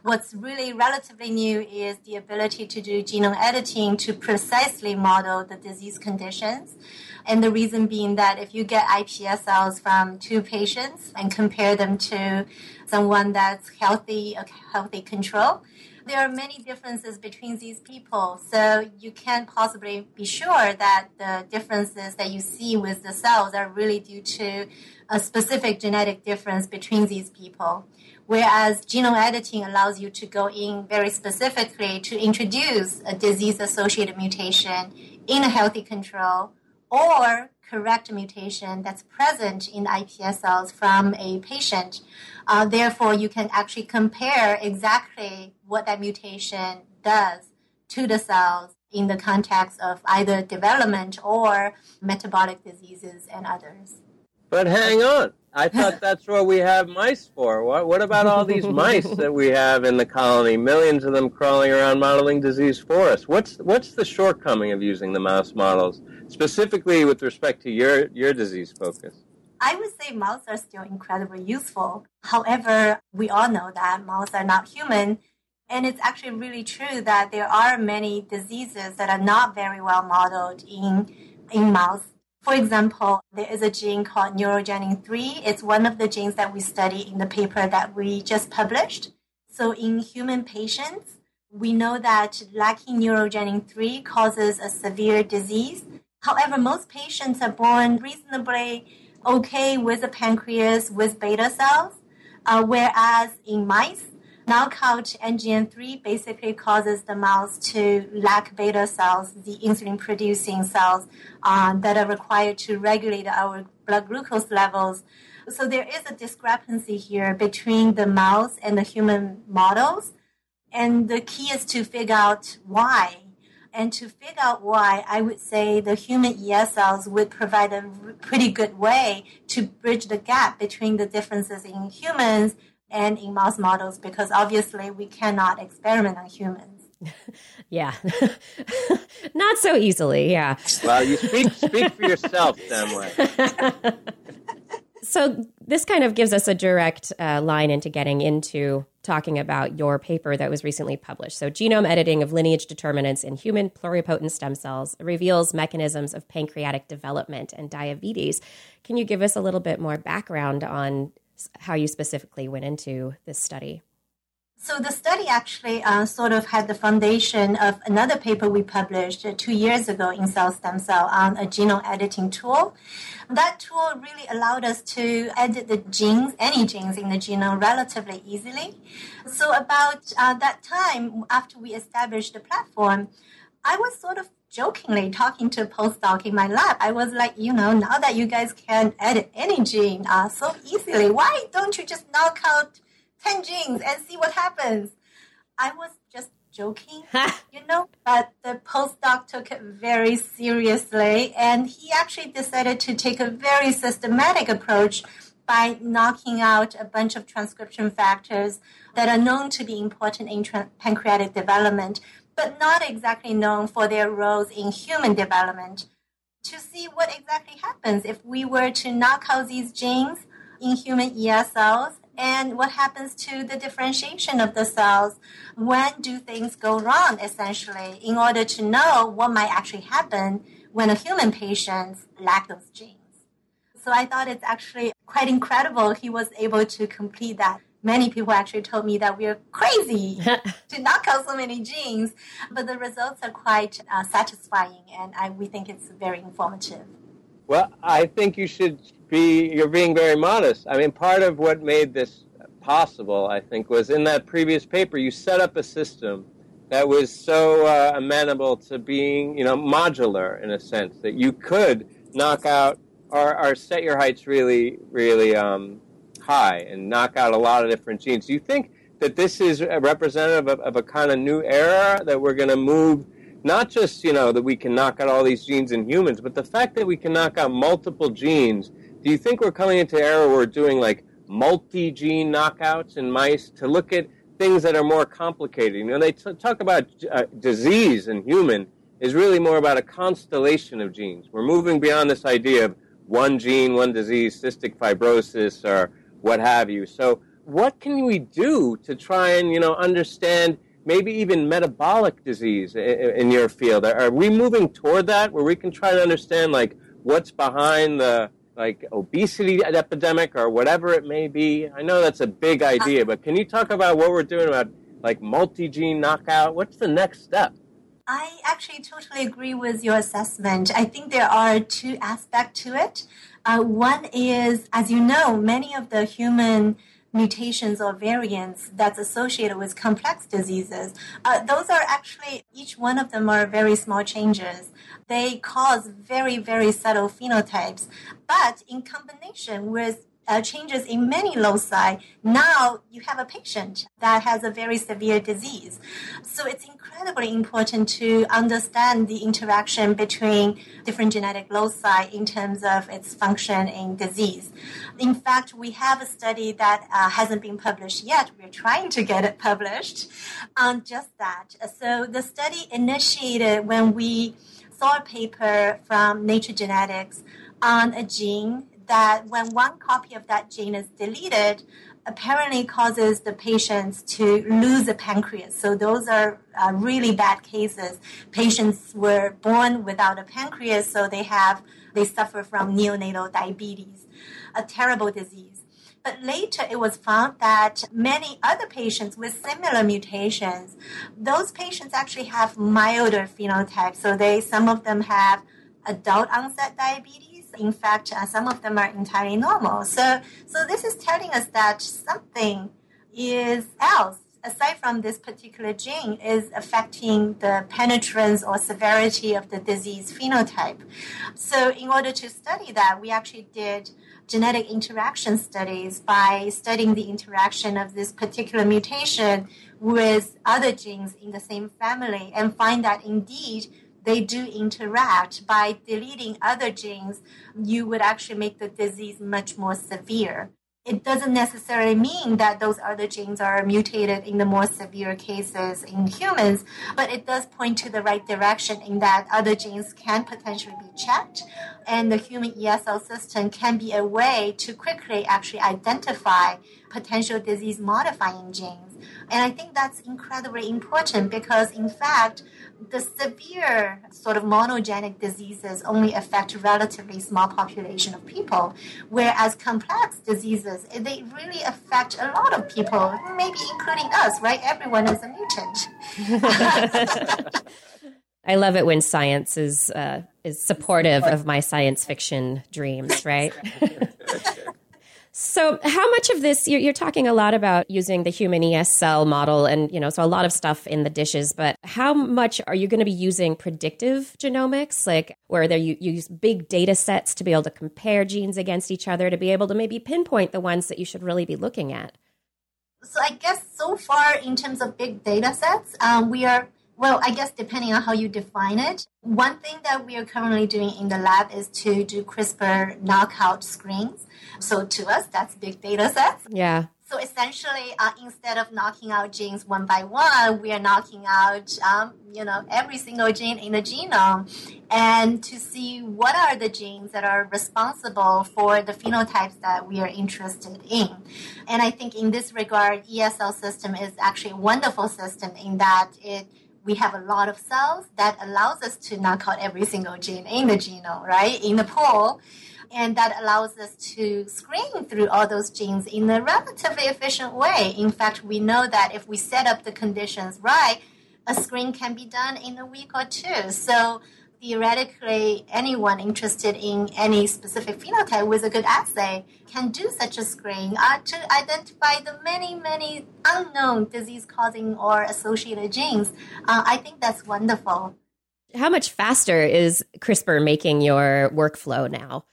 What's really relatively new is the ability to do genome editing to precisely model the disease conditions. And the reason being that if you get iPS cells from two patients and compare them to someone that's healthy, a healthy control, there are many differences between these people. So you can't possibly be sure that the differences that you see with the cells are really due to a specific genetic difference between these people. Whereas genome editing allows you to go in very specifically to introduce a disease associated mutation in a healthy control or correct mutation that's present in the iPS cells from a patient. Uh, therefore, you can actually compare exactly what that mutation does to the cells in the context of either development or metabolic diseases and others. But hang on. I thought [laughs] that's what we have mice for. What, what about all these [laughs] mice that we have in the colony? Millions of them crawling around modeling disease for us. What's what's the shortcoming of using the mouse models, specifically with respect to your your disease focus? I would say mouse are still incredibly useful. However, we all know that mouse are not human. And it's actually really true that there are many diseases that are not very well modeled in, in mouse. For example, there is a gene called neurogenin 3. It's one of the genes that we study in the paper that we just published. So in human patients, we know that lacking neurogenin 3 causes a severe disease. However, most patients are born reasonably okay with the pancreas with beta cells, uh, whereas in mice, knockout NGN3 basically causes the mouse to lack beta cells, the insulin producing cells uh, that are required to regulate our blood glucose levels. So there is a discrepancy here between the mouse and the human models. And the key is to figure out why. And to figure out why, I would say the human ES cells would provide a pretty good way to bridge the gap between the differences in humans and in mouse models because obviously we cannot experiment on humans. [laughs] yeah. [laughs] Not so easily, yeah. Well, you speak speak for yourself, Samway. [laughs] so this kind of gives us a direct uh, line into getting into talking about your paper that was recently published. So, genome editing of lineage determinants in human pluripotent stem cells reveals mechanisms of pancreatic development and diabetes. Can you give us a little bit more background on how you specifically went into this study. So the study actually uh, sort of had the foundation of another paper we published uh, two years ago in Cell Stem Cell on a genome editing tool. That tool really allowed us to edit the genes, any genes in the genome, relatively easily. So about uh, that time, after we established the platform, I was sort of jokingly talking to a postdoc in my lab. I was like, you know, now that you guys can edit any gene uh, so easily, why don't you just knock out 10 genes and see what happens? I was just joking, you know, but the postdoc took it very seriously and he actually decided to take a very systematic approach by knocking out a bunch of transcription factors that are known to be important in tra- pancreatic development but not exactly known for their roles in human development, to see what exactly happens if we were to knock out these genes in human ES cells and what happens to the differentiation of the cells? When do things go wrong essentially in order to know what might actually happen when a human patient lacks those genes? So i thought it's actually quite incredible he was able to complete that. Many people actually told me that we're crazy [laughs] to knock out so many genes, but the results are quite uh, satisfying, and I, we think it's very informative. Well, I think you should be, you're being very modest. I mean, part of what made this possible, I think, was in that previous paper, you set up a system that was so uh, amenable to being, you know, modular in a sense that you could knock out or, or set your heights really, really um, high and knock out a lot of different genes. Do you think that this is representative of, of a kind of new era that we're going to move? Not just you know that we can knock out all these genes in humans, but the fact that we can knock out multiple genes. Do you think we're coming into an era where we're doing like multi-gene knockouts in mice to look at things that are more complicated? You know, they t- talk about uh, disease in human is really more about a constellation of genes. We're moving beyond this idea of one gene, one disease, cystic fibrosis, or what have you. So what can we do to try and, you know, understand maybe even metabolic disease in, your field? Are we moving toward that where we can try to understand like what's behind the like obesity epidemic or whatever it may be? I know that's a big idea, but can you talk about what we're doing about like multi gene knockout? What's the next step? I actually totally agree with your assessment. I think there are two aspects to it. Uh, one is, as you know, many of the human mutations or variants that's associated with complex diseases, uh, those are actually, each one of them are very small changes. They cause very, very subtle phenotypes. But in combination with uh, changes in many loci, now you have a patient that has a very severe disease. So it's incredibly important to understand the interaction between different genetic loci in terms of its function in disease. In fact, we have a study that uh, hasn't been published yet. We're trying to get it published on just that. So the study initiated when we saw a paper from Nature Genetics on a gene that when one copy of that gene is deleted, apparently causes the patients to lose a pancreas. So those are uh, really bad cases. Patients were born without a pancreas, so they have they suffer from neonatal diabetes, a terrible disease. But later it was found that many other patients with similar mutations, those patients actually have milder phenotypes. So they some of them have adult onset diabetes in fact, uh, some of them are entirely normal. So, so this is telling us that something is else aside from this particular gene is affecting the penetrance or severity of the disease phenotype. So, in order to study that, we actually did genetic interaction studies by studying the interaction of this particular mutation with other genes in the same family and find that indeed they do interact. By deleting other genes, you would actually make the disease much more severe. It doesn't necessarily mean that those other genes are mutated in the more severe cases in humans, but it does point to the right direction in that other genes can potentially be checked, and the human ESL system can be a way to quickly actually identify potential disease modifying genes. And I think that's incredibly important because, in fact, the severe sort of monogenic diseases only affect a relatively small population of people, whereas complex diseases, they really affect a lot of people, maybe including us, right? Everyone is a mutant. [laughs] I love it when science is uh, is supportive of my science fiction dreams, right? [laughs] So, how much of this you're, you're, talking a lot about using the human ES cell model, and you know, so a lot of stuff in the dishes. But how much are you going to be using predictive genomics, like where there you use big data sets to be able to compare genes against each other to be able to maybe pinpoint the ones that you should really be looking at? So, I guess so far in terms of big data sets, um, we are well, I guess depending on how you define it. One thing that we are currently doing in the lab is to do CRISPR knockout screens. So to us, that's big data sets. Yeah. So essentially, uh, instead of knocking out genes one by one, we are knocking out, um, you know, every single gene in the genome, and to see what are the genes that are responsible for the phenotypes that we are interested in. And I think in this regard, ESL system is actually a wonderful system in that it we have a lot of cells that allows us to knock out every single gene in the genome, right, in the pool and that allows us to screen through all those genes in a relatively efficient way. In fact, we know that if we set up the conditions right, a screen can be done in a week or two. So theoretically, anyone interested in any specific phenotype with a good assay can do such a screen uh, to identify the many, many unknown disease causing or associated genes. Uh, I think that's wonderful. How much faster is CRISPR making your workflow now?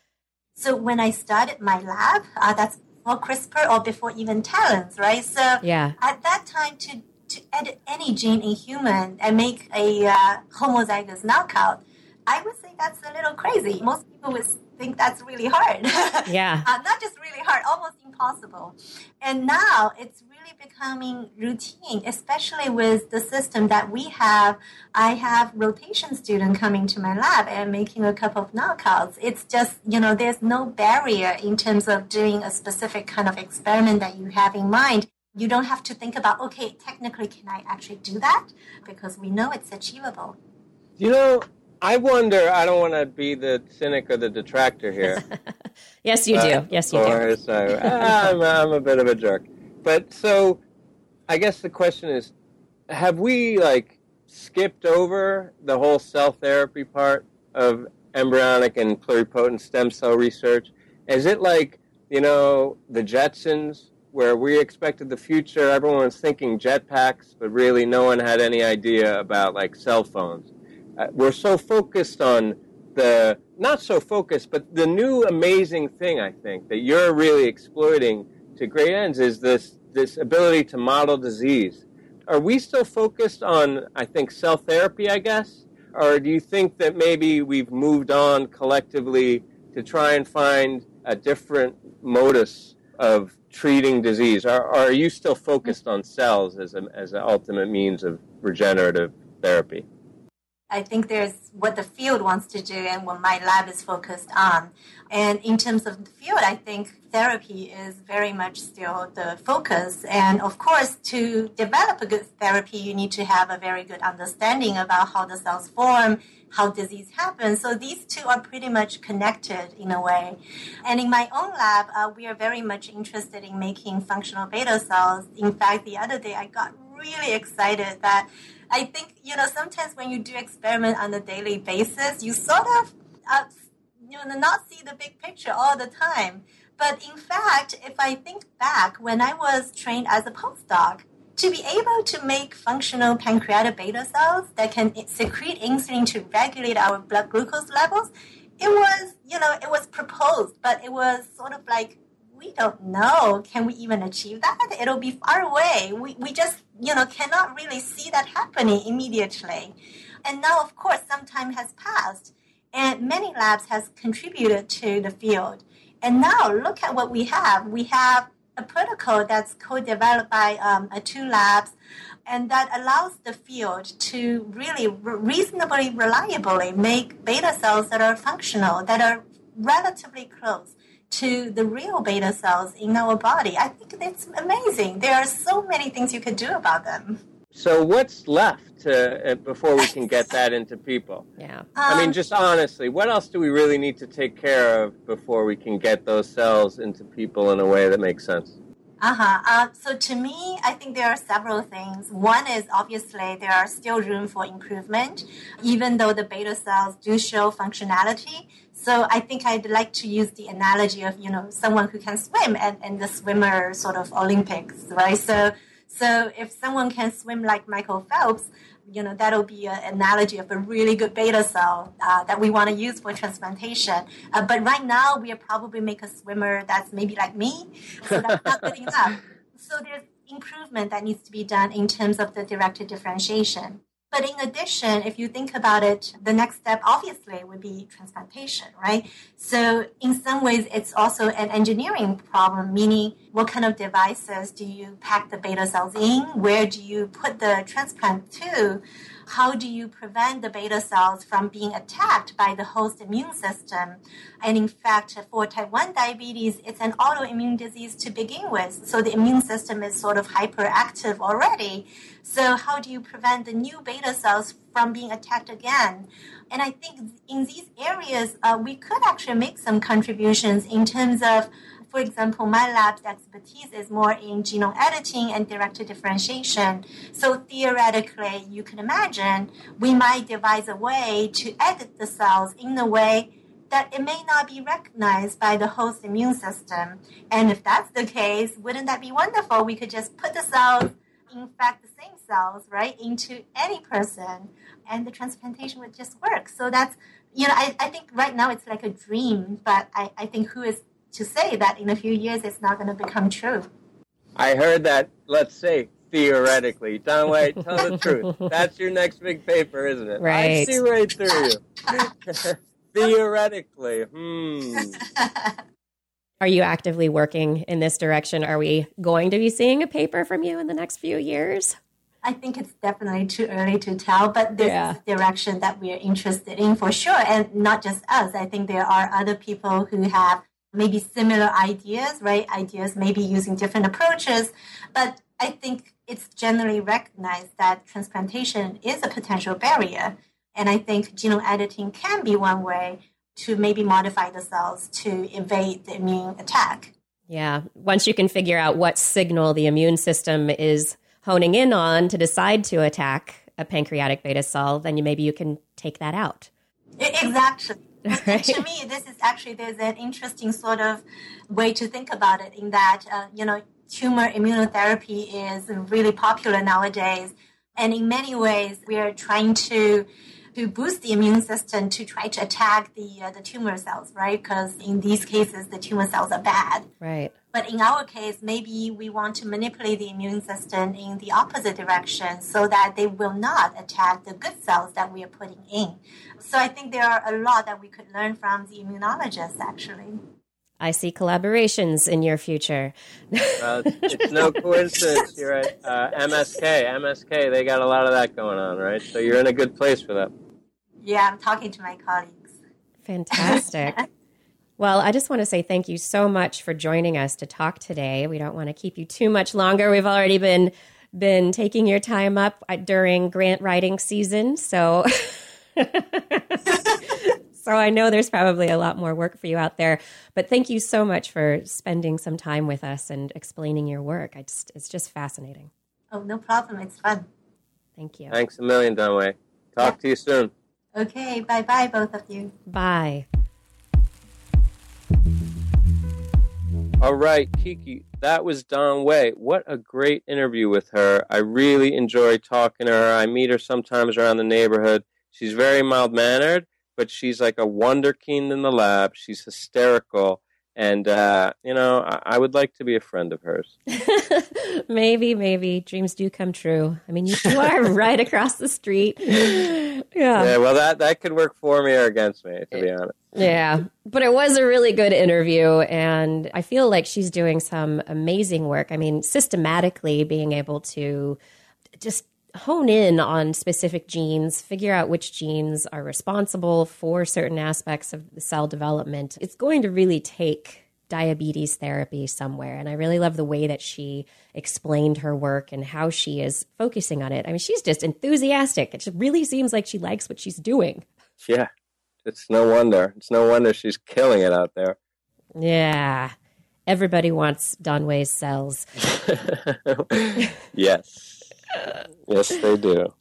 So when I started my lab, uh, that's before CRISPR or before even TALENs, right? So yeah. at that time, to, to edit any gene in human and make a uh, homozygous knockout, I would say that's a little crazy. Most people would think that's really hard. [laughs] Yeah. uh, not just really hard, almost impossible. And now it's really becoming routine, especially with the system that we have. I have rotation student coming to my lab and making a couple of knockouts. It's just, you know, there's no barrier in terms of doing a specific kind of experiment that you have in mind. You don't have to think about, okay, technically, can I actually do that? Because we know it's achievable. You know, I wonder. I don't want to be the cynic or the detractor here. [laughs] yes, you do. Uh, yes, you do. So [laughs] I'm, I'm a bit of a jerk. But so, I guess the question is: have we like skipped over the whole cell therapy part of embryonic and pluripotent stem cell research? Is it like, you know, the Jetsons, where we expected the future, everyone was thinking jetpacks, but really no one had any idea about like cell phones? Uh, we're so focused on the, not so focused, but the new amazing thing I think that you're really exploiting to great ends is this, this ability to model disease. Are we still focused on, I think, cell therapy, I guess? Or do you think that maybe we've moved on collectively to try and find a different modus of treating disease? Are, are you still focused on cells as, a, as an ultimate means of regenerative therapy? I think there's what the field wants to do and what my lab is focused on. And in terms of the field, I think therapy is very much still the focus. And of course, to develop a good therapy, you need to have a very good understanding about how the cells form, how disease happens. So these two are pretty much connected in a way. And in my own lab, uh, we are very much interested in making functional beta cells. In fact, the other day I got really excited that I think, you know, sometimes when you do experiment on a daily basis, you sort of, uh, you know, not see the big picture all the time. But in fact, if I think back when I was trained as a postdoc, to be able to make functional pancreatic beta cells that can secrete insulin to regulate our blood glucose levels, it was, you know, it was proposed, but it was sort of like, we don't know. Can we even achieve that? It'll be far away. We, we just, you know, cannot really see that happening immediately. And now, of course, some time has passed and many labs has contributed to the field. And now look at what we have. We have a protocol that's co-developed by um, two labs and that allows the field to really re- reasonably reliably make beta cells that are functional, that are relatively close to the real beta cells in our body. I think it's amazing. There are so many things you could do about them. So what's left to, uh, before we can get that into people? [laughs] Yeah. Um, I mean, just honestly, what else do we really need to take care of before we can get those cells into people in a way that makes sense? Uh-huh. Uh, so to me, I think there are several things. One is obviously there are still room for improvement, even though the beta cells do show functionality. So I think I'd like to use the analogy of, you know, someone who can swim and, and the swimmer sort of Olympics, right? So so if someone can swim like Michael Phelps, you know, that'll be an analogy of a really good beta cell uh, that we want to use for transplantation. Uh, but right now, we are probably make a swimmer that's maybe like me, so that's not good enough. [laughs] So there's improvement that needs to be done in terms of the directed differentiation. But in addition, if you think about it, the next step obviously would be transplantation, right? So in some ways, it's also an engineering problem, meaning what kind of devices do you pack the beta cells in? Where do you put the transplant to? How do you prevent the beta cells from being attacked by the host immune system? And in fact, for type 1 diabetes, it's an autoimmune disease to begin with. So the immune system is sort of hyperactive already. So how do you prevent the new beta cells from being attacked again? And I think in these areas, uh, we could actually make some contributions in terms of for example, my lab's expertise is more in genome editing and directed differentiation. So theoretically, you can imagine we might devise a way to edit the cells in a way that it may not be recognized by the host immune system. And if that's the case, wouldn't that be wonderful? We could just put the cells, in fact, the same cells, right, into any person, and the transplantation would just work. So that's, you know, I, I think right now it's like a dream, but I, I think who is to say that in a few years it's not going to become true. I heard that, let's say, theoretically. Don White, [laughs] tell the truth. That's your next big paper, isn't it? Right. I see right through you. [laughs] theoretically. Hmm. Are you actively working in this direction? Are we going to be seeing a paper from you in the next few years? I think it's definitely too early to tell, but this yeah. is the direction that we are interested in for sure. And not just us. I think there are other people who have maybe similar ideas, right? Ideas maybe using different approaches, but I think it's generally recognized that transplantation is a potential barrier. And I think genome editing can be one way to maybe modify the cells to evade the immune attack. Yeah. Once you can figure out what signal the immune system is honing in on to decide to attack a pancreatic beta cell, then you, maybe you can take that out. Exactly. Right. to me, this is actually there's an interesting sort of way to think about it. In that, uh, you know, tumor immunotherapy is really popular nowadays, and in many ways, we are trying to to boost the immune system to try to attack the uh, the tumor cells, right? Because in these cases, the tumor cells are bad. Right. But in our case, maybe we want to manipulate the immune system in the opposite direction so that they will not attack the good cells that we are putting in. So I think there are a lot that we could learn from the immunologists, actually. I see collaborations in your future. uh, it's no [laughs] coincidence. You're at uh, MSK. MSK, they got a lot of that going on, right? So you're in a good place for that. Yeah, I'm talking to my colleagues. Fantastic. [laughs] well, I just want to say thank you so much for joining us to talk today. We don't want to keep you too much longer. We've already been been taking your time up uh, during grant writing season, so [laughs] so I know there's probably a lot more work for you out there. But thank you so much for spending some time with us and explaining your work. I just it's just fascinating. Oh, no problem. It's fun. Thank you. Thanks a million, Dunway. Talk yeah. to you soon. Okay, bye bye, both of you. Bye. All right, Kiki, that was Dawn Way. What a great interview with her. I really enjoy talking to her. I meet her sometimes around the neighborhood. She's very mild mannered, but she's like a wonder wonderkind in the lab. She's hysterical. And, uh, you know, I, I, would like to be a friend of hers. [laughs] maybe, maybe. Dreams do come true. I mean, you, you are [laughs] right across the street. [laughs] Yeah. Yeah, well, that, that could work for me or against me, to be honest. Yeah, but it was a really good interview. And I feel like she's doing some amazing work. I mean, systematically being able to just hone in on specific genes, figure out which genes are responsible for certain aspects of the cell development, it's going to really take diabetes therapy somewhere. And I really love the way that she explained her work and how she is focusing on it. I mean, she's just enthusiastic. It really seems like she likes what she's doing. Yeah. It's no wonder. It's no wonder she's killing it out there. Yeah. Everybody wants Dawn Wei's cells. [laughs] yes yes, they do.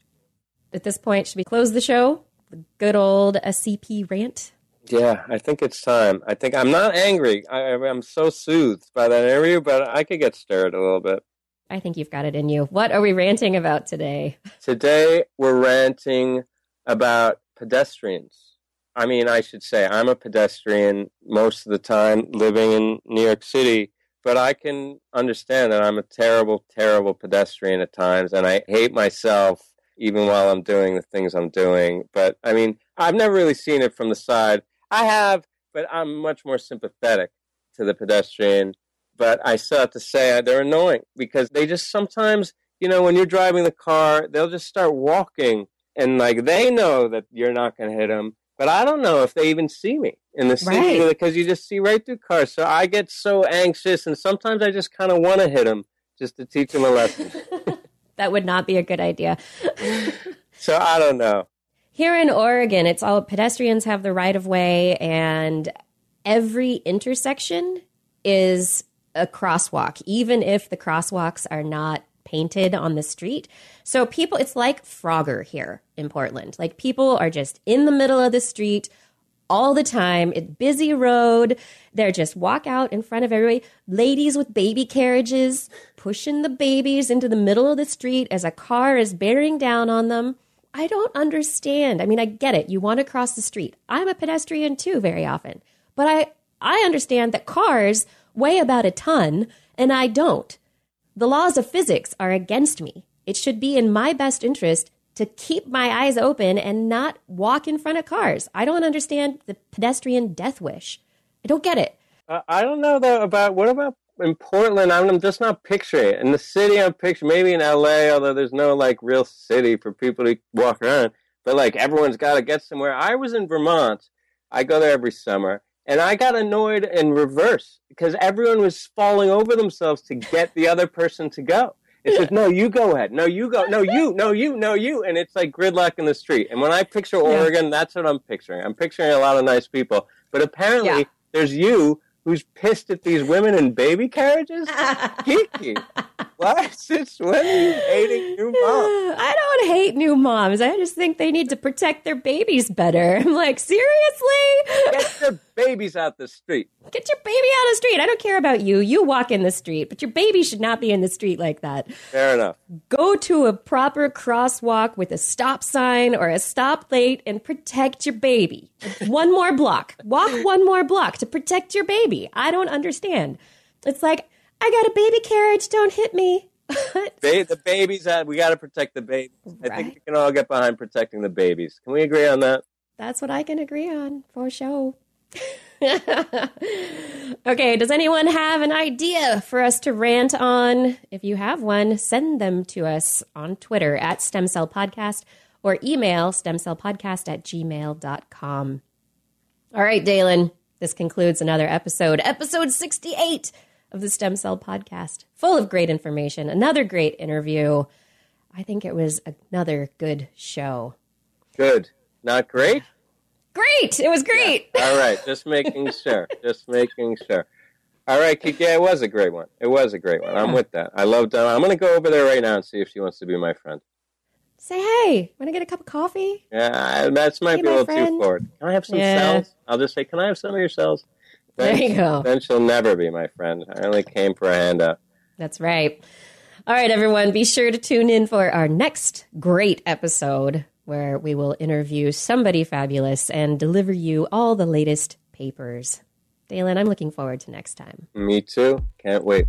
At this point, should we close the show? The good old SCP rant. Yeah, I think it's time. I think I'm not angry. I, am so soothed by that interview, but I could get stirred a little bit. I think you've got it in you. What are we ranting about today? Today, we're ranting about pedestrians. I mean, I should say I'm a pedestrian most of the time living in New York City but I can understand that I'm a terrible, terrible pedestrian at times, and I hate myself even while I'm doing the things I'm doing. But I mean, I've never really seen it from the side. I have, but I'm much more sympathetic to the pedestrian. But I still have to say uh, they're annoying because they just sometimes, you know, when you're driving the car, they'll just start walking, and like they know that you're not going to hit them, but I don't know if they even see me in the city right. because you just see right through cars. So I get so anxious, and sometimes I just kind of want to hit them just to teach them a lesson. [laughs] that would not be a good idea. [laughs] so I don't know. Here in Oregon, it's all pedestrians have the right of way, and every intersection is a crosswalk, even if the crosswalks are not painted on the street. So people, it's like Frogger here in Portland. Like people are just in the middle of the street all the time. It's busy road. They're just walk out in front of everybody. Ladies with baby carriages pushing the babies into the middle of the street as a car is bearing down on them. I don't understand. I mean, I get it. You want to cross the street. I'm a pedestrian too very often. But I I understand that cars weigh about a ton and I don't. The laws of physics are against me. It should be in my best interest to keep my eyes open and not walk in front of cars. I don't understand the pedestrian death wish. I don't get it. Uh, I don't know though about what about in Portland? I'm just not picturing it. In the city, I'm picturing maybe in LA, although there's no like real city for people to walk around. But like everyone's got to get somewhere. I was in Vermont. I go there every summer, and I got annoyed in reverse because everyone was falling over themselves to get the other person to go. It's like, [laughs] no, you go ahead. No, you go. No, you. No, you. No, you. And it's like gridlock in the street. And when I picture Oregon, that's what I'm picturing. I'm picturing a lot of nice people. But apparently, yeah. there's you who's pissed at these women in baby carriages? [laughs] Kiki, why since when are you hating new moms? [sighs] I don't hate new moms. I just think they need to protect their babies better. [laughs] I'm like, seriously? Get their babies out the street. Get your baby out of the street. I don't care about you. You walk in the street, but your baby should not be in the street like that. Fair enough. Go to a proper crosswalk with a stop sign or a stop light and protect your baby. One more block. Walk one more block to protect your baby. I don't understand. It's like, I got a baby carriage. Don't hit me. [laughs] Ba- the babies out. We got to protect the babies. I think we can all get behind protecting the babies. Can we agree on that? That's what I can agree on for sure. [laughs] okay, does anyone have an idea for us to rant on? If you have one, send them to us on Twitter at Stem Cell Podcast or email stemcellpodcast at gmail.com. All right, Dalen, this concludes another episode, episode 68 of the Stem Cell Podcast, full of great information, another great interview. I think it was another good show. Good. Not great. Great! It was great! All right, just making [laughs] sure. Just making sure. All right, Kiki, it was a great one. It was a great one. I'm with that. I love Uh, I'm going to go over there right now and see if she wants to be my friend. Say hey, want to get a cup of coffee? Yeah, that's might Hey, be a my little friend. too forward. Can I have some Yeah. cells? I'll just say, can I have some of your cells? There you go. Then she'll never be my friend. I only came for a handout. That's right. All right, everyone, be sure to tune in for our next great episode where we will interview somebody fabulous and deliver you all the latest papers. Dalen, I'm looking forward to next time. Me too. Can't wait.